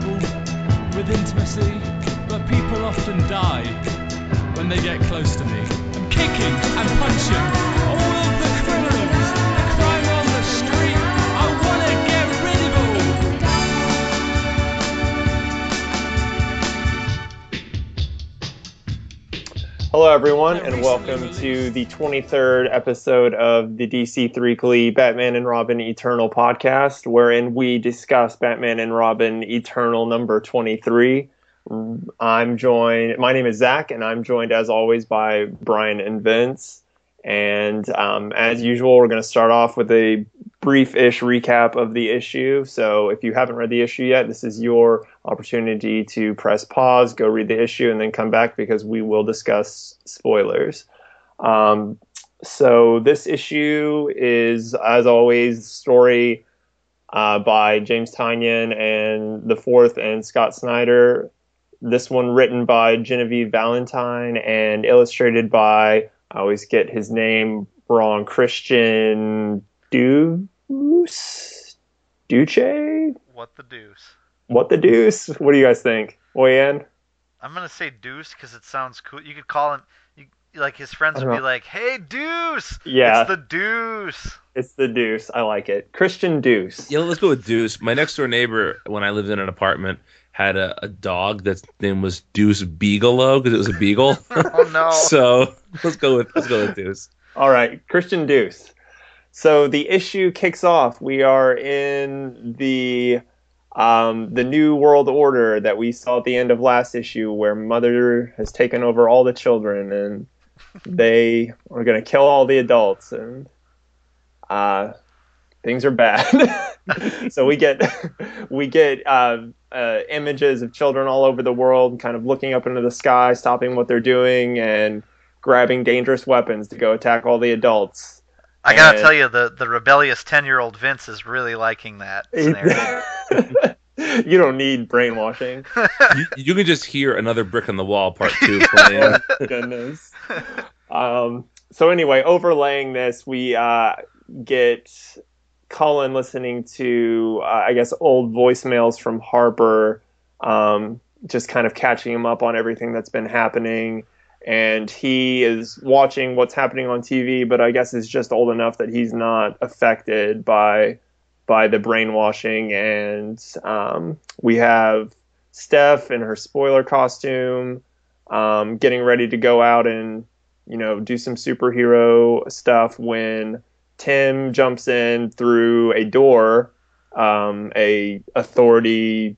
trouble with intimacy, but people often die when they get close to me. I'm kicking and punching Hello, everyone, and welcome to the 23rd episode of the DC Threekly Batman and Robin Eternal podcast, wherein we discuss Batman and Robin Eternal number 23. I'm joined, my name is Zach, and I'm joined as always by Brian and Vince. And um, as usual, we're going to start off with a brief ish recap of the issue. So if you haven't read the issue yet, this is your opportunity to press pause, go read the issue, and then come back because we will discuss spoilers. Um, so this issue is, as always, story uh, by James Tynion and the fourth and Scott Snyder. This one written by Genevieve Valentine and illustrated by I always get his name wrong. Christian Duce? Duce? What the deuce? What the deuce? What do you guys think? Weigh in? I'm gonna say deuce because it sounds cool. You could call him, you, like his friends would don't be uh-huh. like, "Hey, deuce!" Yeah. it's the deuce. It's the deuce. I like it. Christian Deuce. Yeah, let's go with Deuce. My next door neighbor, when I lived in an apartment, had a, a dog that's name was Deuce Beagleow because it was a beagle. Oh no! so let's go with let's go with Deuce. All right, Christian Deuce. So the issue kicks off. We are in the um, the new world order that we saw at the end of last issue, where Mother has taken over all the children, and they are going to kill all the adults, and uh, things are bad. so we get we get uh, uh, images of children all over the world, kind of looking up into the sky, stopping what they're doing, and grabbing dangerous weapons to go attack all the adults. I gotta and- tell you, the the rebellious ten year old Vince is really liking that scenario. you don't need brainwashing. You, you can just hear another brick on the wall part two playing. Oh, goodness. Um, so anyway, overlaying this, we uh, get Cullen listening to, uh, I guess, old voicemails from Harper, um, just kind of catching him up on everything that's been happening. And he is watching what's happening on TV, but I guess is just old enough that he's not affected by by the brainwashing. And um, we have Steph in her spoiler costume, um, getting ready to go out and you know do some superhero stuff when Tim jumps in through a door, um, a authority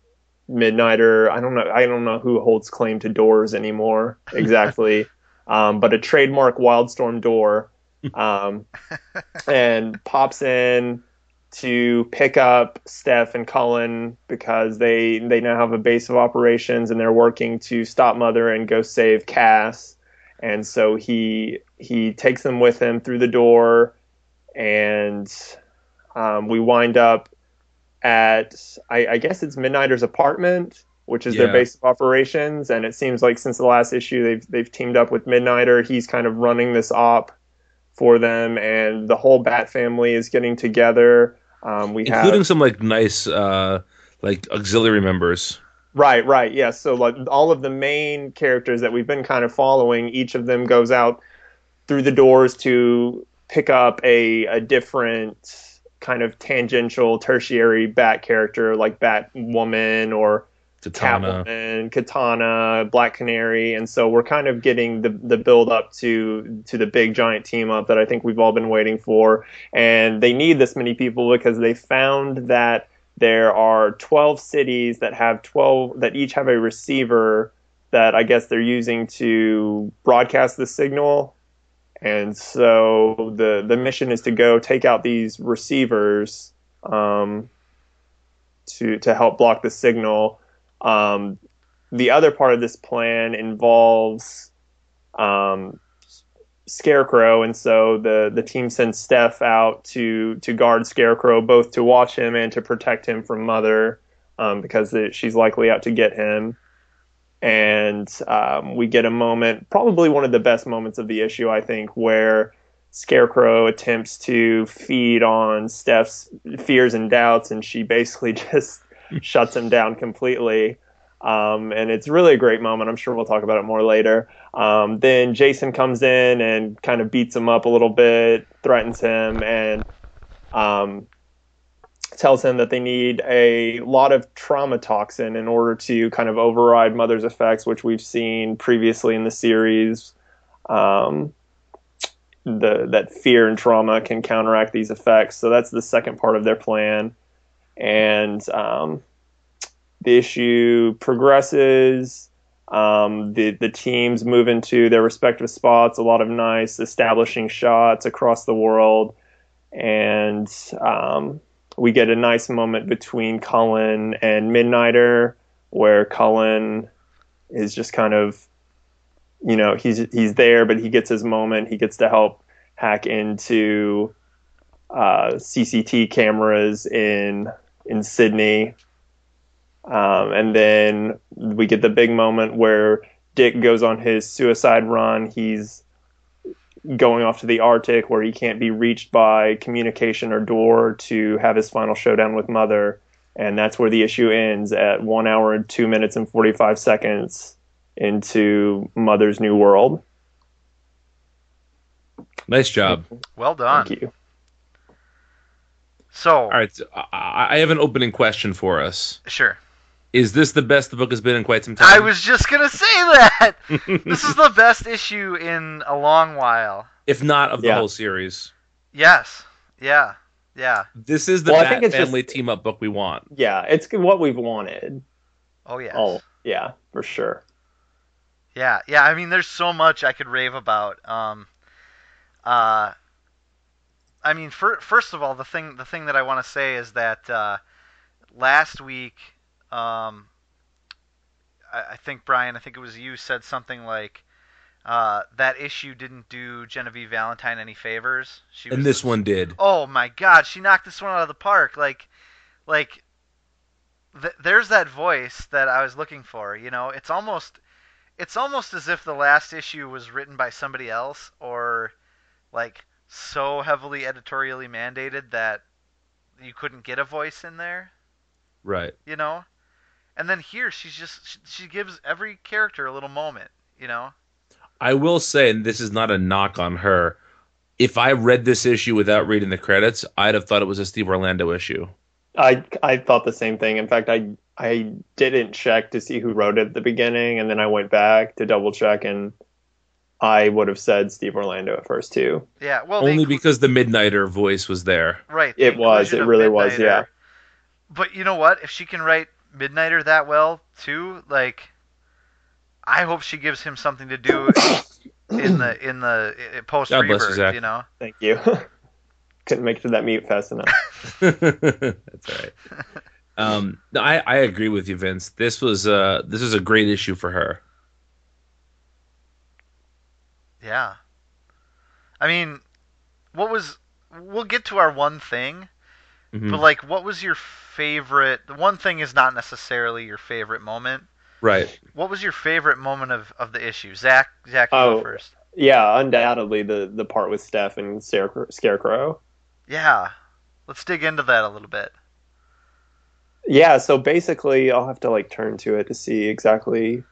midnighter. I don't know. I don't know who holds claim to doors anymore exactly, um, but a trademark Wildstorm door, um, and pops in to pick up Steph and Cullen because they they now have a base of operations and they're working to stop Mother and go save Cass. And so he he takes them with him through the door, and um, we wind up at I, I guess it's Midnighter's apartment, which is their base of operations. And it seems like since the last issue, they've they've teamed up with Midnighter. He's kind of running this op for them, and the whole Bat family is getting together. Um, we including have some like nice uh like auxiliary members. right, right, yes. So like all of the main characters that we've been kind of following, each of them goes out through the doors to pick up a a different kind of tangential tertiary Bat character, like Batwoman or Katana. Catwoman, Katana, Black Canary, and so we're kind of getting the the build up to to the big giant team up that I think we've all been waiting for. And they need this many people because they found that there are 12 cities that have 12 that each have a receiver that I guess they're using to broadcast the signal. And so the the mission is to go take out these receivers um, to to help block the signal. Um, the other part of this plan involves um, Scarecrow, and so the the team sends Steph out to to guard Scarecrow, both to watch him and to protect him from Mother, um, because the, she's likely out to get him. And um, we get a moment, probably one of the best moments of the issue, I think, where Scarecrow attempts to feed on Steph's fears and doubts, and she basically just shuts him down completely. Um, and it's really a great moment. I'm sure we'll talk about it more later. Um, then Jason comes in and kind of beats him up a little bit, threatens him, and um, tells him that they need a lot of trauma toxin in order to kind of override Mother's effects, which we've seen previously in the series. Um, the that fear and trauma can counteract these effects. So that's the second part of their plan, and um, the issue progresses. Um, the the teams move into their respective spots. A lot of nice establishing shots across the world, and um, we get a nice moment between Cullen and Midnighter, where Cullen is just kind of, you know, he's he's there, but he gets his moment. He gets to help hack into uh, CCT cameras in in Sydney, um, and then we get the big moment where Dick goes on his suicide run. He's going off to the Arctic where he can't be reached by communication or door to have his final showdown with Mother. And that's where the issue ends at one hour and two minutes and 45 seconds into Mother's New World. Nice job. Well done. Thank you. So, All right, so I I have an opening question for us. sure. Is this the best the book has been in quite some time? I was just gonna say that. this is the best issue in a long while. if not of the Yeah. whole series. Yes. Yeah. Yeah. This is the Well, I Bat think it's just- family team up book we want. Yeah, it's what we've wanted. Oh yeah. Oh, yeah, for sure. Yeah, yeah. I mean, there's so much I could rave about. Um, uh, I mean, fir- first of all, the thing the thing that I want to say is that uh, last week, um, I, I think Brian, I think it was you said something like uh, that issue didn't do Genevieve Valentine any favors. She And was this one did. Oh my God, she knocked this one out of the park. Like, like, th- there's that voice that I was looking for. You know, it's almost, it's almost as if the last issue was written by somebody else, or like so heavily editorially mandated that you couldn't get a voice in there. Right. You know, and then here she's just she, she gives every character a little moment. You know. I will say, and this is not a knock on her. If I read this issue without reading the credits, I'd have thought it was a Steve Orlando issue. I I thought the same thing. In fact, I I didn't check to see who wrote it at the beginning, and then I went back to double check, and I would have said Steve Orlando at first too. Yeah. Well, Only inclu- because the Midnighter voice was there. Right. the It was, it of really was, yeah. But you know what? If she can write Midnighter that well too, like, I hope she gives him something to do in the in the post God bless you, rebirth. You know. Thank you. Couldn't make it to that mute fast enough. That's all right. Um, no, I, I agree with you, Vince. This was uh this is a great issue for her. Yeah. I mean, what was? We'll get to our one thing, Mhm. but like, what was your favorite? The one thing is not necessarily your favorite moment. Right. What was your favorite moment of, of the issue? Zach, Zach, you go Oh. first. Yeah, undoubtedly the the part with Steph and Scarecrow. Scarecrow. Yeah, let's dig into that a little bit. Yeah, so basically, I'll have to like turn to it to see exactly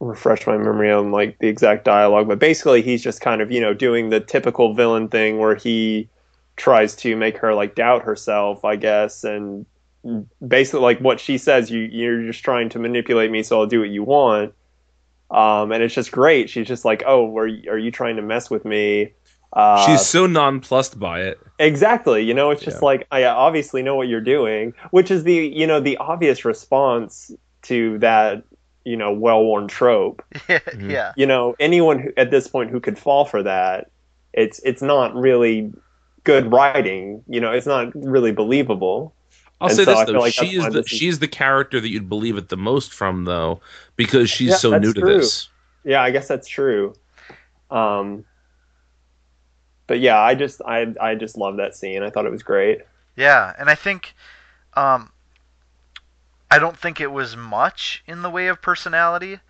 refresh my memory on like the exact dialogue. But basically, he's just kind of you know doing the typical villain thing where he tries to make her like doubt herself, I guess, and basically like what she says, you you're just trying to manipulate me, so I'll do what you want. Um, and it's just great. She's just like, oh, are you, are you trying to mess with me? Uh, She's so nonplussed by it. Exactly. You know, it's just Yeah. like I obviously know what you're doing, which is the you know the obvious response to that you know well-worn trope. Mm-hmm. yeah. You know, anyone who, at this point who could fall for that, it's it's not really good writing. You know, it's not really believable. I'll And say so this I though, like she is the this is- she's the character that you'd believe it the most from though, because she's Yeah, so new to true. this. Yeah, I guess that's true. Um, but yeah, I just I I just love that scene. I thought it was great. Yeah, and I think, um, I don't think it was much in the way of personality,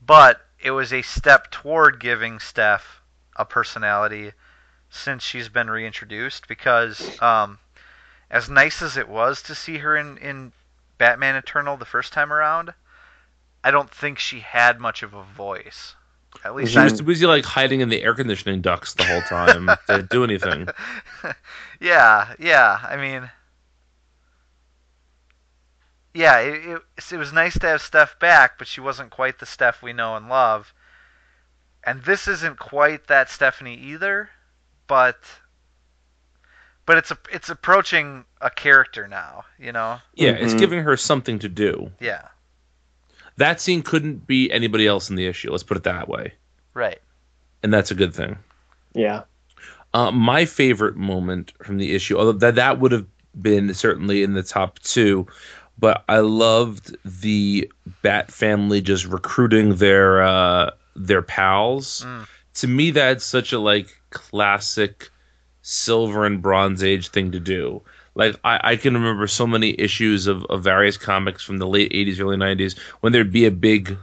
but it was a step toward giving Steph a personality since she's been reintroduced because, um, as nice as it was to see her in in Batman Eternal the first time around, I don't think she had much of a voice. At least She was too busy like hiding in the air conditioning ducts the whole time to do anything. yeah, yeah. I mean, yeah, it, it, it was nice to have Steph back, but she wasn't quite the Steph we know and love. And this isn't quite that Stephanie either, but but it's a, it's approaching a character now, you know. Yeah, it's Mhm. giving her something to do. Yeah, That scene couldn't be anybody else in the issue. Let's put it that way, right. and that's a good thing. Yeah. Uh, my favorite moment from the issue, although that that would have been certainly in the top two, but I loved the Bat family just recruiting their uh, their pals. Mm. To me, that's such a like classic Silver and Bronze Age thing to do. Like I, I can remember so many issues of, of various comics from the late '80s, early '90s when there'd be a big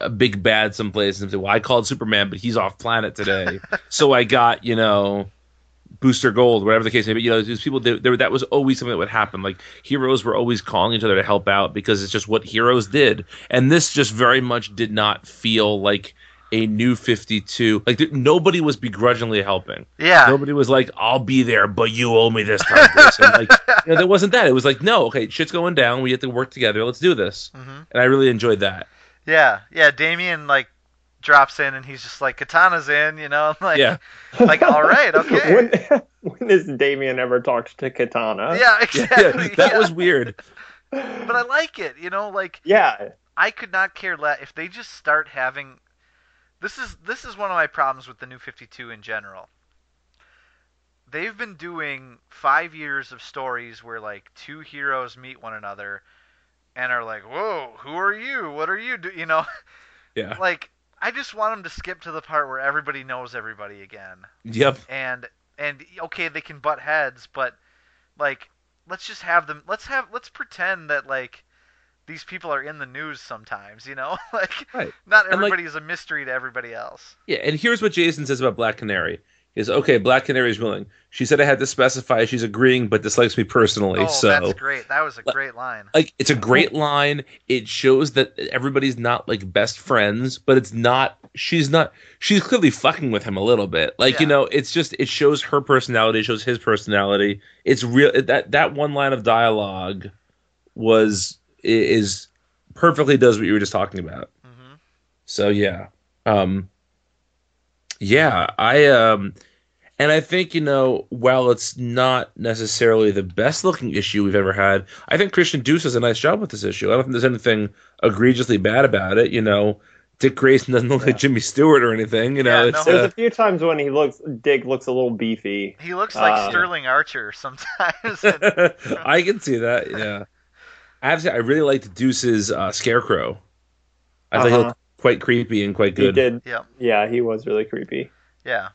a big bad someplace and say, "Well, I called Superman, but he's off planet today, so I got you know Booster Gold, whatever the case may be." You know, there's people there, that was always something that would happen. Like heroes were always calling each other to help out because it's just what heroes did, and this just very much did not feel like a new 52 like th- nobody was begrudgingly helping Yeah, nobody was like i'll be there but you owe me this time Grayson. like you know, there wasn't that it was like no okay shit's going down we have to work together let's do this hmm and i really enjoyed that yeah, yeah. Damian like drops in and he's just like Katana's in, you know. I'm like, Yeah. like all right, okay. when, when has Damian ever talked to Katana? yeah, yeah, exactly. that yeah. was weird But I like it, you know. Like Yeah. I could not care less if they just start having. This is this is one of my problems with the New Fifty Two in general. They've been doing five years of stories where like two heroes meet one another, and are like, "Whoa, who are you? What are you do?" You know, yeah like I just want them to skip to the part where everybody knows everybody again, yep and and okay, they can butt heads, but like let's just have them. Let's have let's pretend that like these people are in the news sometimes. You know, like Right. not And, like- everybody is a mystery to everybody else. Yeah, and here's what Jason says about Black Canary. Is okay, Black Canary is willing. She said I had to specify she's agreeing, but dislikes me personally. Oh, so that's great. That was a great line. like it's a great line. It shows that everybody's not like best friends, but it's not she's not she's clearly fucking with him a little bit. Like, you know, it's just it shows her personality, shows his personality. It's real that that one line of dialogue was is perfectly does what you were just talking about. hmm So yeah. Um yeah, I um and I think, you know, while it's not necessarily the best looking issue we've ever had, I think Christian Duce does a nice job with this issue. I don't think there's anything egregiously bad about it, you know. Dick Grayson doesn't look Yeah. like Jimmy Stewart or anything, you know. Yeah, it's no. There's uh, a few times when he looks, Dick looks a little beefy. He looks like Uh, Sterling Archer sometimes. I can see that, yeah. I have to say, I really liked Duce's uh, Scarecrow. I thought he Uh-huh. looked quite creepy and quite good. He did. yeah, Yeah, he was really creepy. yeah.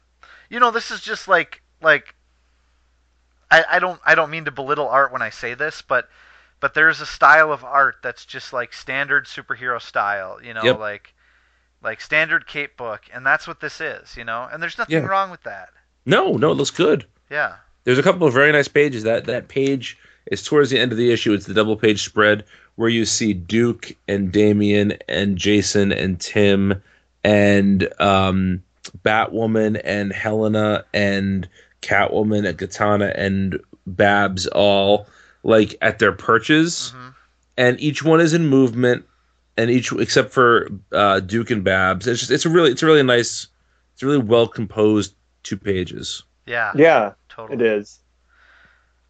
You know, this is just like like. I, I don't I don't mean to belittle art when I say this, but but there's a style of art that's just like standard superhero style. You know, Yep. like like standard cape book, and that's what this is. You know, and there's nothing Yeah. wrong with that. No, no, it looks good. Yeah. There's a couple of very nice pages. That that page is towards the end of the issue. It's the double page spread where you see Duke and Damian and Jason and Tim and um, Batwoman and Helena and Catwoman and Katana and Babs all like at their perches, hmm and each one is in movement, and each except for uh, Duke and Babs. It's just it's a really it's a really nice, it's a really well composed two pages. Yeah. Yeah, Totally. it is.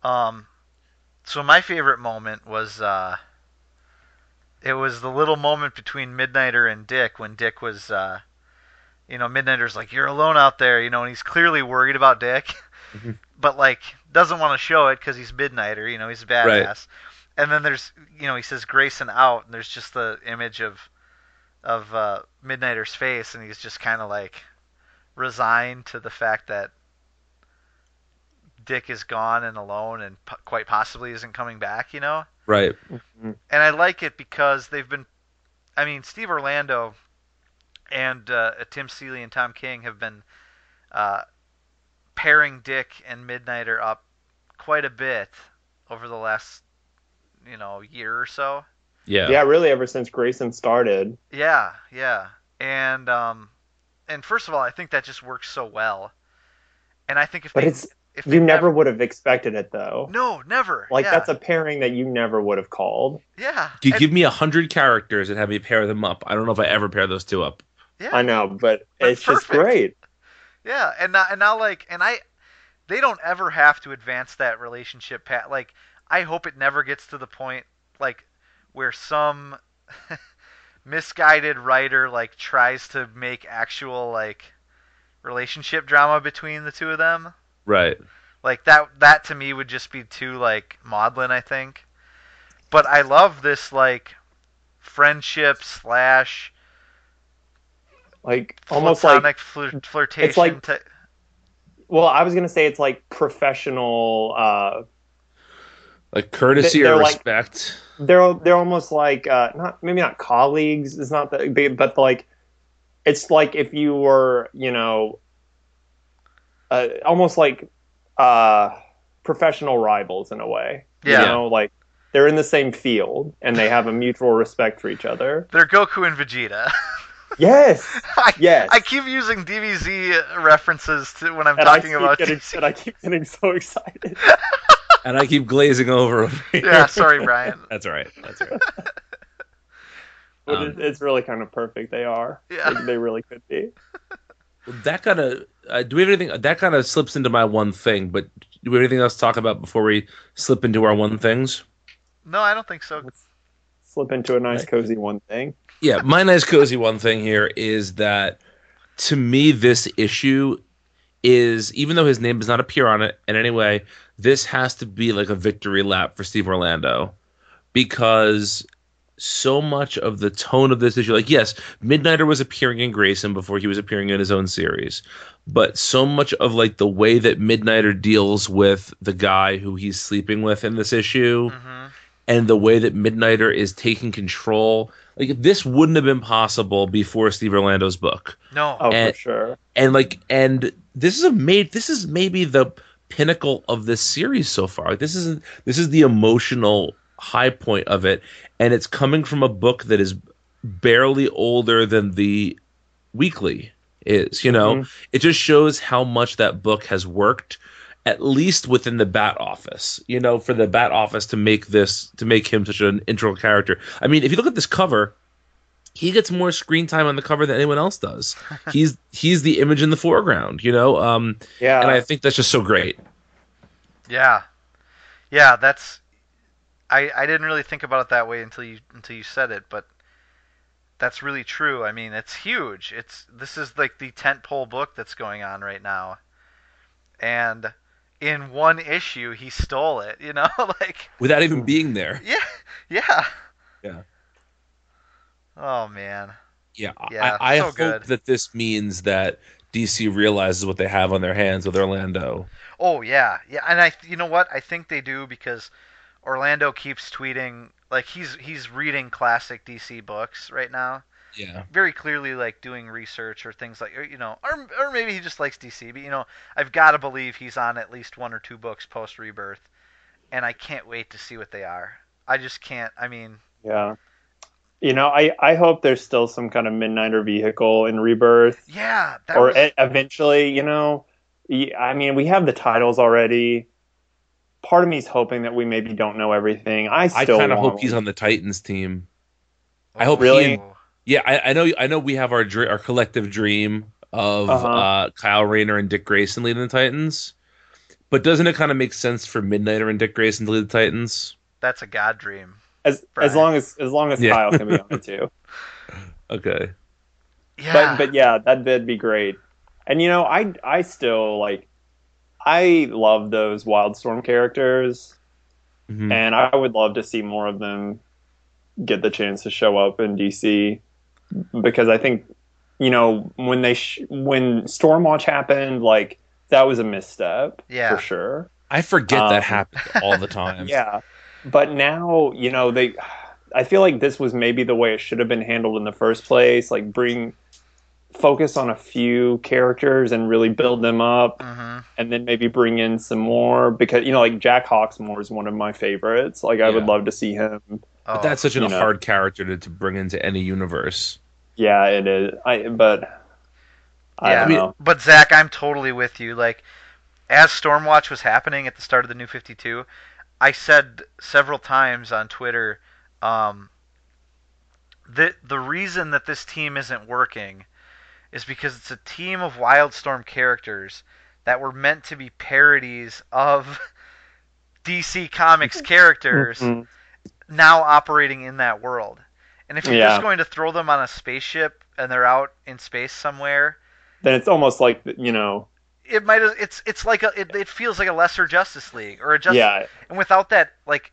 Um, so my favorite moment was uh, it was the little moment between Midnighter and Dick when Dick was, uh, you know, Midnighter's like, "You're alone out there," you know, and he's clearly worried about Dick, Mhm. but like doesn't want to show it because he's Midnighter, you know, he's a badass. And then there's, you know, he says Grayson out, and there's just the image of of uh, Midnighter's face, and he's just kind of like resigned to the fact that Dick is gone and alone and p- quite possibly isn't coming back, you know? Right. Mhm. And I like it because they've been, I mean, Steve Orlando and uh, Tim Seeley and Tom King have been uh, pairing Dick and Midnighter up quite a bit over the last you know year or so. Yeah. Yeah, really, ever since Grayson started. Yeah, yeah, and um, and first of all, I think that just works so well, and I think if But they, it's if you they never would have expected it though. no never Like yeah, that's a pairing that you never would have called. yeah You and- give me a hundred characters and have me pair them up. I don't know if I ever pair those two up. yeah I know, but But it's just great. Yeah, and now, and now like and I they don't ever have to advance that relationship pat like I hope it never gets to the point like where some misguided writer like tries to make actual like relationship drama between the two of them. Right. Like that that to me would just be too like maudlin, I think. But I love this like friendship slash Like almost like platonic flir- flirtation like- ty- well, I was gonna say it's like professional. Uh, Like courtesy They're or like- respect. they're they're almost like uh, not maybe not colleagues. It's not that, but like it's like if you were you know uh, almost like uh, professional rivals in a way. Yeah. You know, like they're in the same field and they have a mutual respect for each other. They're Goku and Vegeta. Yes. I, Yes. I keep using DBZ references to when I'm And talking about getting, DC. and I keep getting so excited. And I keep glazing over. over here. Yeah, sorry, Brian. That's all right. That's all right. But Um, it's really kind of perfect. They are. Yeah. They, they really could be. That kind of uh, do we have anything that kind of slips into my one thing but do we have anything else to talk about before we slip into our one things No, I don't think so. Slip into a nice, Right. cozy one thing. yeah my nice cozy one thing here is that to me this issue is even though his name does not appear on it in any way this has to be like a victory lap for steve orlando because so much of the tone of this issue like yes midnighter was appearing in grayson before he was appearing in his own series but so much of like the way that midnighter deals with the guy who he's sleeping with in this issue hmm and the way that Midnighter is taking control. Like this wouldn't have been possible before Steve Orlando's book. No. Oh, And- for sure. And like and this is a made this is maybe the pinnacle of this series so far. Like this is this is the emotional high point of it and it's coming from a book that is barely older than the weekly is, you know. Mhm. It just shows how much that book has worked at least within the bat office you know for the bat office to make this to make him such an integral character i mean if you look at this cover he gets more screen time on the cover than anyone else does he's he's the image in the foreground you know um Yeah. and i think that's just so great Yeah. Yeah, that's I I didn't really think about it that way until you until you said it, but that's really true. I mean, it's huge. It's this is like the tentpole book that's going on right now. And in one issue he stole it, you know? like without even being there yeah. Yeah. Yeah. Oh man. yeah, Yeah, i, I so hope good. that this means that dc realizes what they have on their hands with orlando Oh yeah, yeah, and I, you know what? I think they do because Orlando keeps tweeting like he's he's reading classic DC books right now, yeah very clearly like doing research or things like you know, or or maybe he just likes DC. But you know, I've got to believe he's on at least one or two books post Rebirth, and I can't wait to see what they are. I just can't. I mean, yeah. You know, I, I hope there's still some kind of Midnighter vehicle in Rebirth. yeah, that or was, e- eventually, you know, I mean, we have the titles already. Part of me is hoping that we maybe don't know everything. I i kind of want hope he's on the titans team I hope Really? he- Yeah, I, I know. I know we have our our collective dream of Uh-huh. uh, Kyle Rayner and Dick Grayson leading the Titans, but doesn't it kind of make sense for Midnighter and Dick Grayson to lead the Titans? That's a god dream. as Brian. as long as as long as Yeah. Kyle can be on it too. Okay. Yeah, But but yeah, that would be great. And you know, I I still like I love those Wildstorm characters, Mhm. and I would love to see more of them get the chance to show up in DC because I think you know when they sh- when Stormwatch happened, like that was a misstep Yeah. for sure. I forget Um, that happened all the time. Yeah, but now you know they. I feel like this was maybe the way it should have been handled in the first place. Like bring focus on a few characters and really build them up hmm and then maybe bring in some more because you know like Jack Hawksmoor is one of my favorites. Like I would love to see him. Oh, But that's such a you know. hard character to, to bring into any universe. Yeah, it is. I but I Yeah. don't I mean- know. But Zach, I'm totally with you. Like, as Stormwatch was happening at the start of the New 52, I said several times on Twitter, um, that the reason that this team isn't working is because it's a team of Wildstorm characters that were meant to be parodies of DC Comics characters Mhm. now operating in that world. And if you're Yeah. just going to throw them on a spaceship and they're out in space somewhere, Then it's almost like you know. it might it's it's like a it, it feels like a lesser Justice League or a Justice yeah, and without that like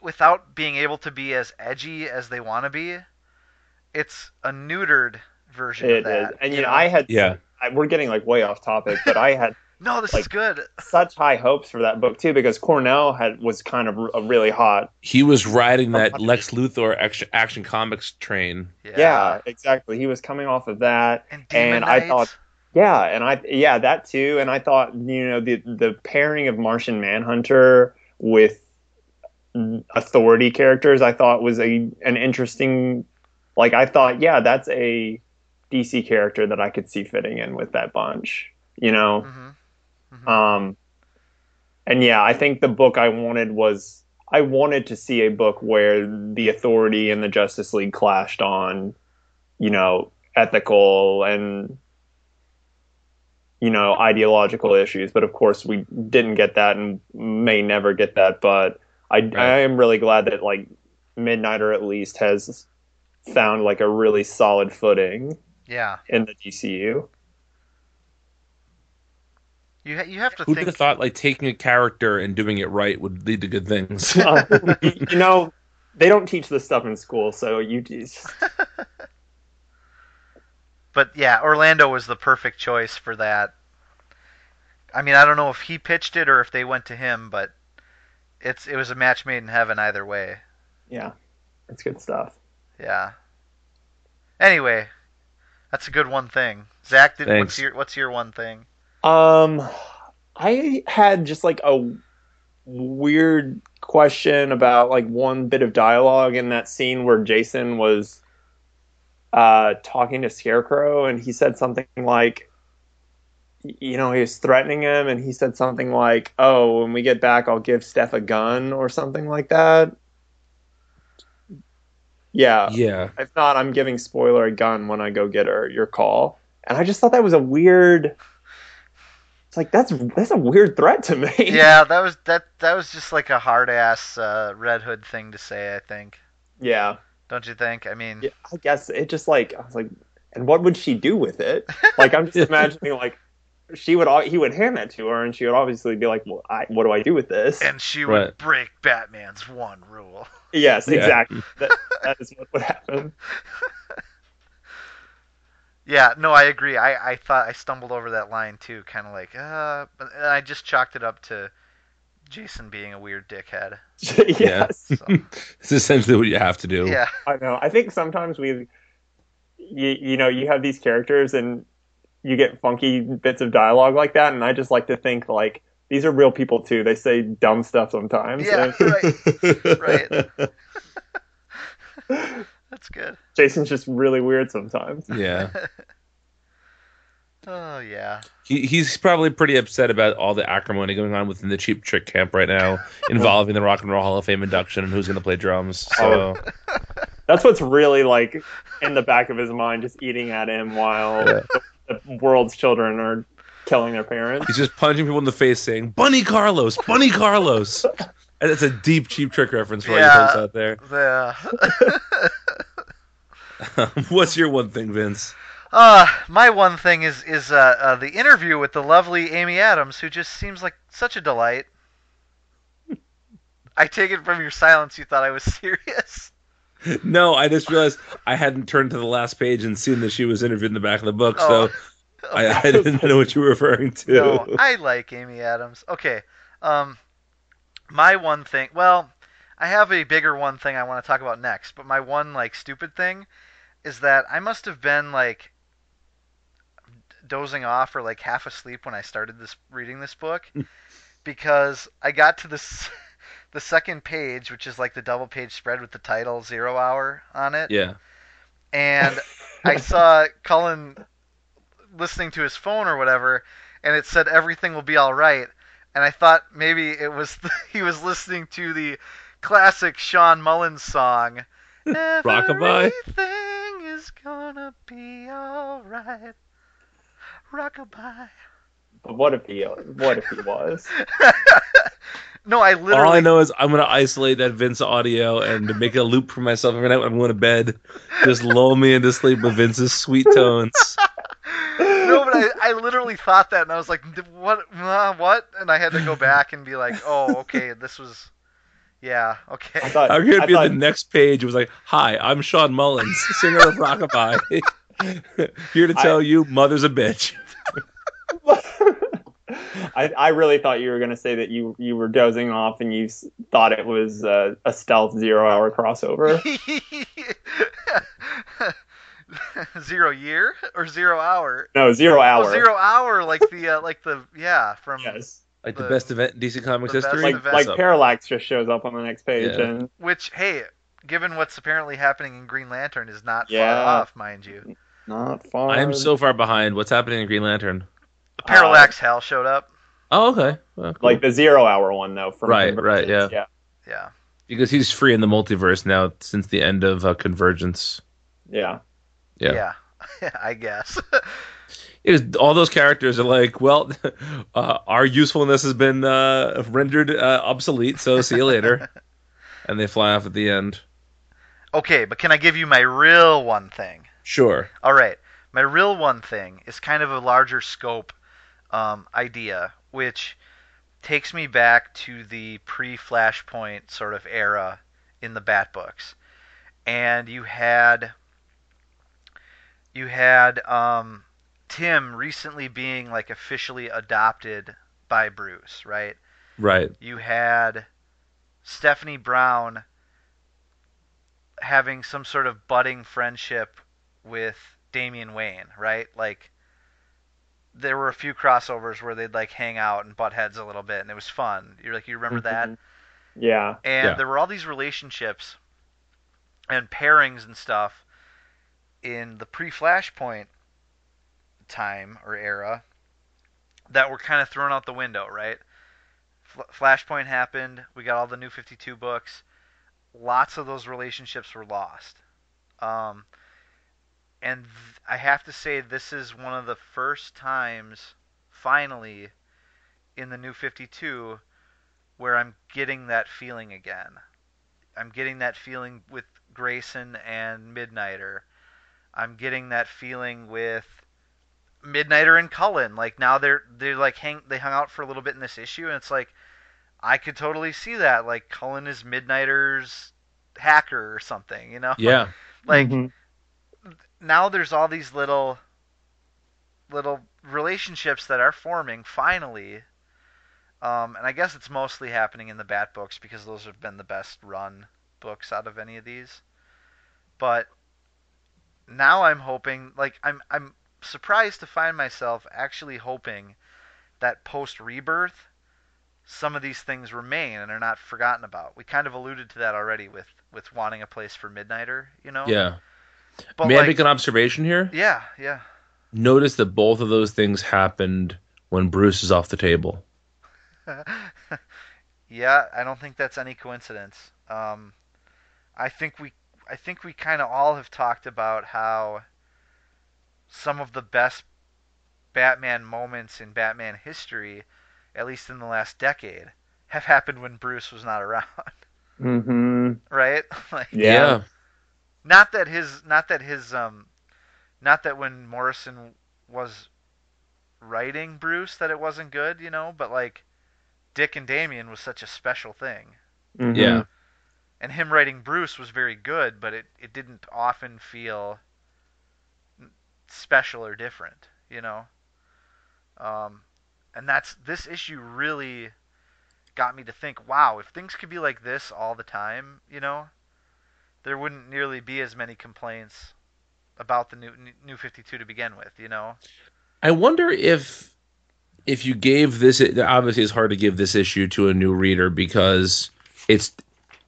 without being able to be as edgy as they want to be, it's a neutered version it of that. is. And you know, I had. Yeah. I, we're getting like way off topic, but I had no, this is good. such high hopes for that book too because Cornell had was kind of a really hot. He was riding that Lex Luthor action, action comics train. Yeah, Yeah, exactly. He was coming off of that. and Demon and I thought- Yeah, and I yeah that too, and I thought you know the the pairing of Martian Manhunter with authority characters I thought was a an interesting like I thought yeah that's a DC character that I could see fitting in with that bunch you know Mhm. Mhm. um and yeah I think the book I wanted was I wanted to see a book where the authority and the Justice League clashed on you know ethical and you know ideological issues but of course we didn't get that and may never get that but i i am really glad that like midnighter at least has found like a really solid footing yeah, in the dcu you ha- you have to Who think. would have thought like taking a character and doing it right would lead to good things? Oh, you know they don't teach this stuff in school so you just But yeah, Orlando was the perfect choice for that. I mean, I don't know if he pitched it or if they went to him, but it's it was a match made in heaven either way. yeah it's good stuff Yeah. Anyway, that's a good one thing. Zach, did, what's your what's your one thing? Um, I had just like a weird question about like one bit of dialogue in that scene where Jason was uh, talking to Scarecrow, and he said something like, you know, he was threatening him, and he said something like, "Oh, when we get back, I'll give Steph a gun" or something like that. Yeah, yeah. if not, I'm giving spoiler a gun when I go get her. Your call. And I just thought that was a weird. It's like that's that's a weird threat to me. Yeah, that was that that was just like a hard ass uh, Red Hood thing to say. I think, Yeah. don't you think? I mean, Yeah, I guess it just like I was like, and what would she do with it? Like I'm just imagining like she would al- he would hand that to her, and she would obviously be like, well, I, what do I do with this? and she would Right. break Batman's one rule. yes, Yeah. exactly. that, that is what would happen. Yeah, no, I agree. I, I thought I stumbled over that line too, kind of like, uh, but I just chalked it up to Jason being a weird dickhead. yes. So, It's essentially what you have to do. yeah, I know. I think sometimes we, you, you know, you have these characters and you get funky bits of dialogue like that, and I just like to think like these are real people too. They say dumb stuff sometimes. yeah, and right. That's good. Jason's just really weird sometimes. yeah. Oh yeah. He, he's probably pretty upset about all the acrimony going on within the Cheap Trick camp right now, involving the Rock and Roll Hall of Fame induction and who's going to play drums. Oh. So That's what's really like in the back of his mind, just eating at him while Yeah. the, the world's children are killing their parents. he's just punching people in the face, saying "Bunny Carlos, Bunny Carlos." And it's a deep Cheap Trick reference for all Yeah. you folks out there. The What's your one thing, Vince? uh, my one thing is is uh, uh, the interview with the lovely Amy Adams, who just seems like such a delight. I take it from your silence you thought I was serious. No, I just realized I hadn't turned to the last page and seen that she was interviewed in the back of the book, so Oh. I, I didn't know what you were referring to. No, I like Amy Adams. Okay. Um my one thing, well, I have a bigger one thing I want to talk about next, but my one like stupid thing is that I must have been like dozing off or like half asleep when I started this reading this book because I got to this the second page, which is like the double page spread with the title Zero Hour on it. Yeah. And I saw Cullen listening to his phone or whatever, and it said everything will be all right. And I thought maybe it was he was listening to the classic Shawn Mullins song. Rockabye? Everything is gonna be all right. Rockabye. But what if he what if he was? no, I literally. All I know is I'm gonna isolate that Vince audio and make a loop for myself every night when I'm going to bed. Just lull me into sleep with Vince's sweet tones. No, but I, I literally thought that, and I was like, "What? Uh, what?" And I had to go back and be like, "Oh, okay, this was, yeah, okay." I thought, How could it I be thought, the next page? It was like, "Hi, I'm Shawn Mullins, singer of Rockabye, here to tell you, mother's a bitch." I, I really thought you were going to say that you you were dozing off and you thought it was uh, a stealth zero hour crossover. zero year or zero hour? No, zero hour. Oh, zero hour, like the uh, like the yeah from Yes. Like the, The- best event in DC Comics history. Like event. like Parallax just shows up on the next page Yeah. and which hey, given what's apparently happening in Green Lantern, is not Yeah. far off, mind you. not far. I am so far behind. What's happening in Green Lantern? Parallax Hell showed up. Oh, okay. Well, cool. like the zero hour one though. From Right, right, Convergence, yeah. Yeah. because he's free in the multiverse now since the end of uh, Convergence. yeah. Yeah. Yeah. I guess. It was, all those characters are like, well, uh, our usefulness has been uh, rendered uh, obsolete, so see you later. and they fly off at the end. okay, but can I give you my real one thing? Sure. All right. My real one thing is kind of a larger scope um, idea, which takes me back to the pre Flashpoint sort of era in the Bat books. And you had you had um, Tim recently being like officially adopted by Bruce, right? Right. you had Stephanie Brown having some sort of budding friendship with Damian Wayne, right? Like there were a few crossovers where they'd like hang out and butt heads a little bit and it was fun. You're like you remember that? Mhm. Yeah. And Yeah. there were all these relationships and pairings and stuff in the pre-Flashpoint time or era that were kind of thrown out the window, right? Fl- Flashpoint happened. We got all the new 52 books. Lots of those relationships were lost. Um, and th- I have to say, this is one of the first times, finally, in the new 52 where I'm getting that feeling again. I'm getting that feeling with Grayson and Midnighter. I'm getting that feeling with Midnighter and Cullen. Like now they're they're like hang they hung out for a little bit in this issue and it's like I could totally see that. Like Cullen is Midnighter's hacker or something, you know? Yeah. Like Mhm. now there's all these little little relationships that are forming finally um, and i guess it's mostly happening in the bat books because those have been the best run books out of any of these but now i'm hoping like i'm i'm surprised to find myself actually hoping that post rebirth some of these things remain and are not forgotten about we kind of alluded to that already with with wanting a place for midnighter you know Yeah. but May I like, make an observation here? yeah yeah Notice that both of those things happened when Bruce is off the table. yeah, I don't think that's any coincidence. Um, I think we, I think we kind of all have talked about how some of the best Batman moments in Batman history, at least in the last decade, have happened when Bruce was not around, Mhm. right? like, Yeah. not that his, not that his, um, not that when Morrison was writing Bruce that it wasn't good, you know, but like Dick and Damian was such a special thing. Mhm. Yeah. And him writing Bruce was very good, but it, it didn't often feel special or different, you know. Um, and that's this issue really got me to think, wow, if things could be like this all the time, you know, there wouldn't nearly be as many complaints about the new new 52 to begin with, you know. I wonder if if you gave this obviously it's hard to give this issue to a new reader because it's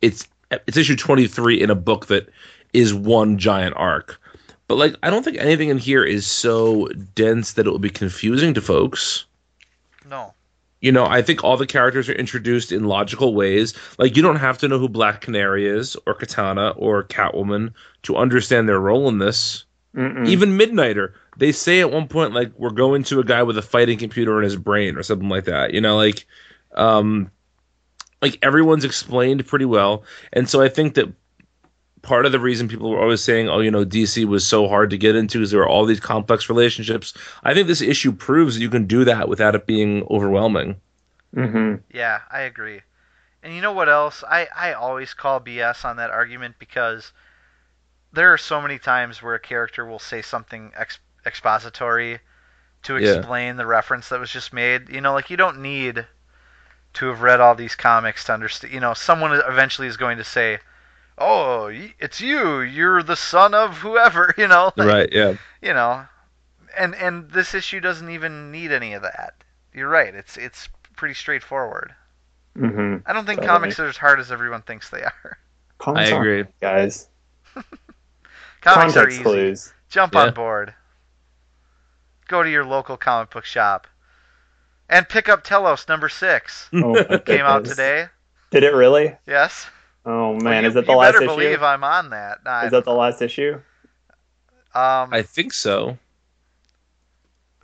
it's it's issue 23 in a book that is one giant arc. But like I don't think anything in here is so dense that it will be confusing to folks. No. You know, I think all the characters are introduced in logical ways. Like you don't have to know who Black Canary is or Katana or Catwoman to understand their role in this. Mm-mm. Even Midnighter, they say at one point like we're going to a guy with a fighting computer in his brain or something like that. You know, like um like everyone's explained pretty well. And so I think that part of the reason people were always saying, "Oh, you know, DC was so hard to get into because there were all these complex relationships." I think this issue proves that you can do that without it being overwhelming. hmm Yeah, I agree. And you know what else? I, I always call BS on that argument because there are so many times where a character will say something ex- expository to Yeah. explain the reference that was just made. You know, like you don't need to have read all these comics to understand. You know, someone eventually is going to say, "Oh, it's you. You're the son of whoever." You know, like, right? Yeah. you know and and this issue doesn't even need any of that you're right it's it's pretty straightforward hmm i don't think Totally. comics are as hard as everyone thinks they are I agree. guys. comics are Context easy clues. jump Yeah. on board go to your local comic book shop and pick up telos number six Oh, my came out today Did it really? yes Oh man, Well, you, is it the last issue? you last better issue? believe i'm on that Nah, Is that the last issue? um I think so.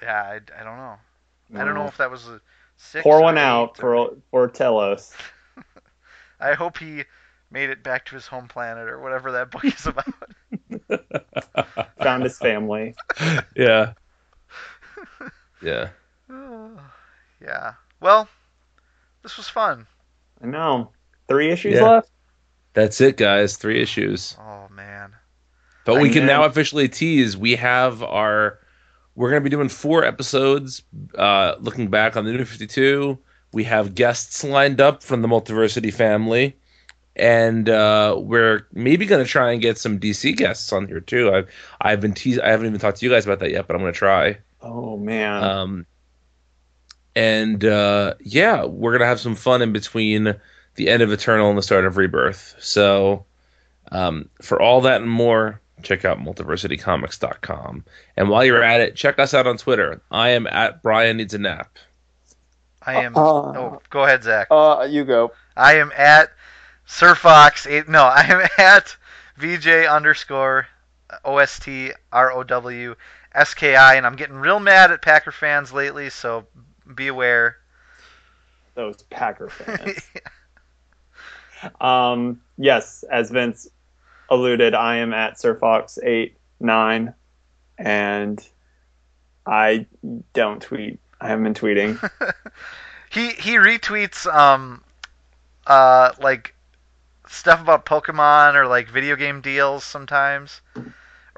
yeah I, I don't know i don't know if that was a six Pour or one eight out or- for for Telos. I hope he made it back to his home planet or whatever that book is about. Found his family. Yeah. Yeah. Yeah. Well, this was fun. I know. Three issues Yeah. left. That's it, guys. Three issues. Oh man. But we I can know. now officially tease. We have our. We're going to be doing four episodes, uh, looking back on the New Fifty Two. We have guests lined up from the Multiversity family, and uh, we're maybe going to try and get some DC guests on here too. I've I've been teased. I haven't even talked to you guys about that yet, but I'm going to try. Oh man. Um, and uh, yeah, we're gonna have some fun in between the end of Eternal and the start of Rebirth. So, um, for all that and more, check out multiversitycomics.com. And while you're at it, check us out on Twitter. I am at Brian needs a nap. I am. Uh, oh, go ahead, Zach. uh, you go. I am at Sir Fox. Eight, no, I am at VJ underscore OST R O W S K I, and I'm getting real mad at Packer fans lately, so be aware. Those Packer fans. um, yes, as Vince alluded, I am at SirFox89, and I don't tweet. I haven't been tweeting. he he retweets um uh like stuff about Pokemon or like video game deals sometimes.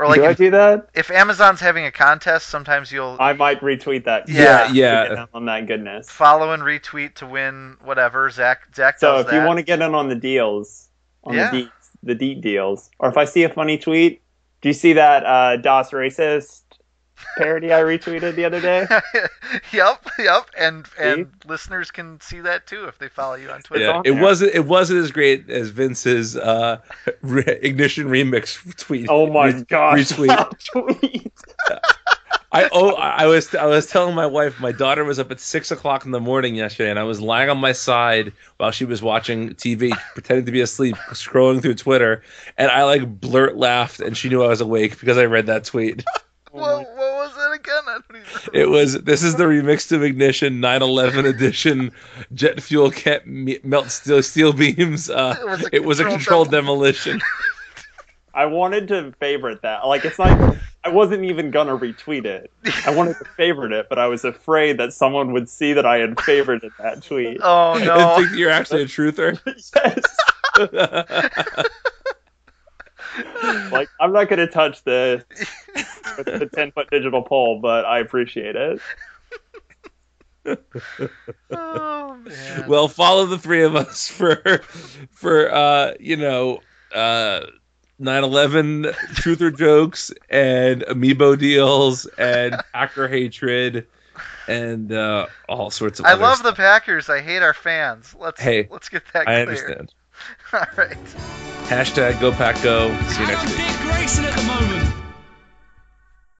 Or like do I do that? if Amazon's having a contest, sometimes you'll I might retweet that. Yeah, to yeah. get in on that goodness. follow and retweet to win whatever. Zach Zach So does if you want to get in on the deals, on Yeah. the deets, the deet deals, or if I see a funny tweet, do you see that uh, DOS racist parody I retweeted the other day? yep, yep, and and listeners can see that too if they follow you on Twitter. Yeah, on it there. wasn't it wasn't as great as Vince's uh, re- ignition remix tweet. Oh my Re- gosh! retweet. I oh I was I was telling my wife my daughter was up at six o'clock in the morning yesterday and I was lying on my side while she was watching TV pretending to be asleep scrolling through Twitter and I like blurt laughed and she knew I was awake because I read that tweet. What, what was it again? I don't even It was this is the remix to Ignition 911 edition jet fuel can't me- melt steel steel beams. Uh, It was a it was a controlled controlled demolition. I wanted to favorite that. Like it's like I wasn't even gonna retweet it. I wanted to favorite it, but I was afraid that someone would see that I had favorited that tweet. Oh and no! think you're actually a truther. yes. Like I'm not gonna touch the the ten foot digital pole, but I appreciate it. Oh man. well, follow the three of us for for uh, you know uh, 9/11 truther jokes and amiibo deals and Packer hatred and uh, all sorts of. I other love stuff. the Packers. I hate our fans. Let's Hey, let's get that I clear. understand. All right. Hashtag Go Pack Go. See you next week.